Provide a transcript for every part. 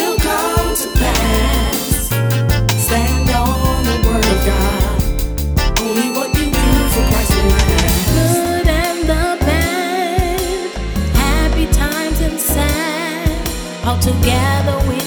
will come to pass. Stand on the word God. Only what you do for Good and the bad, happy times and sad, all together we.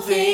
something.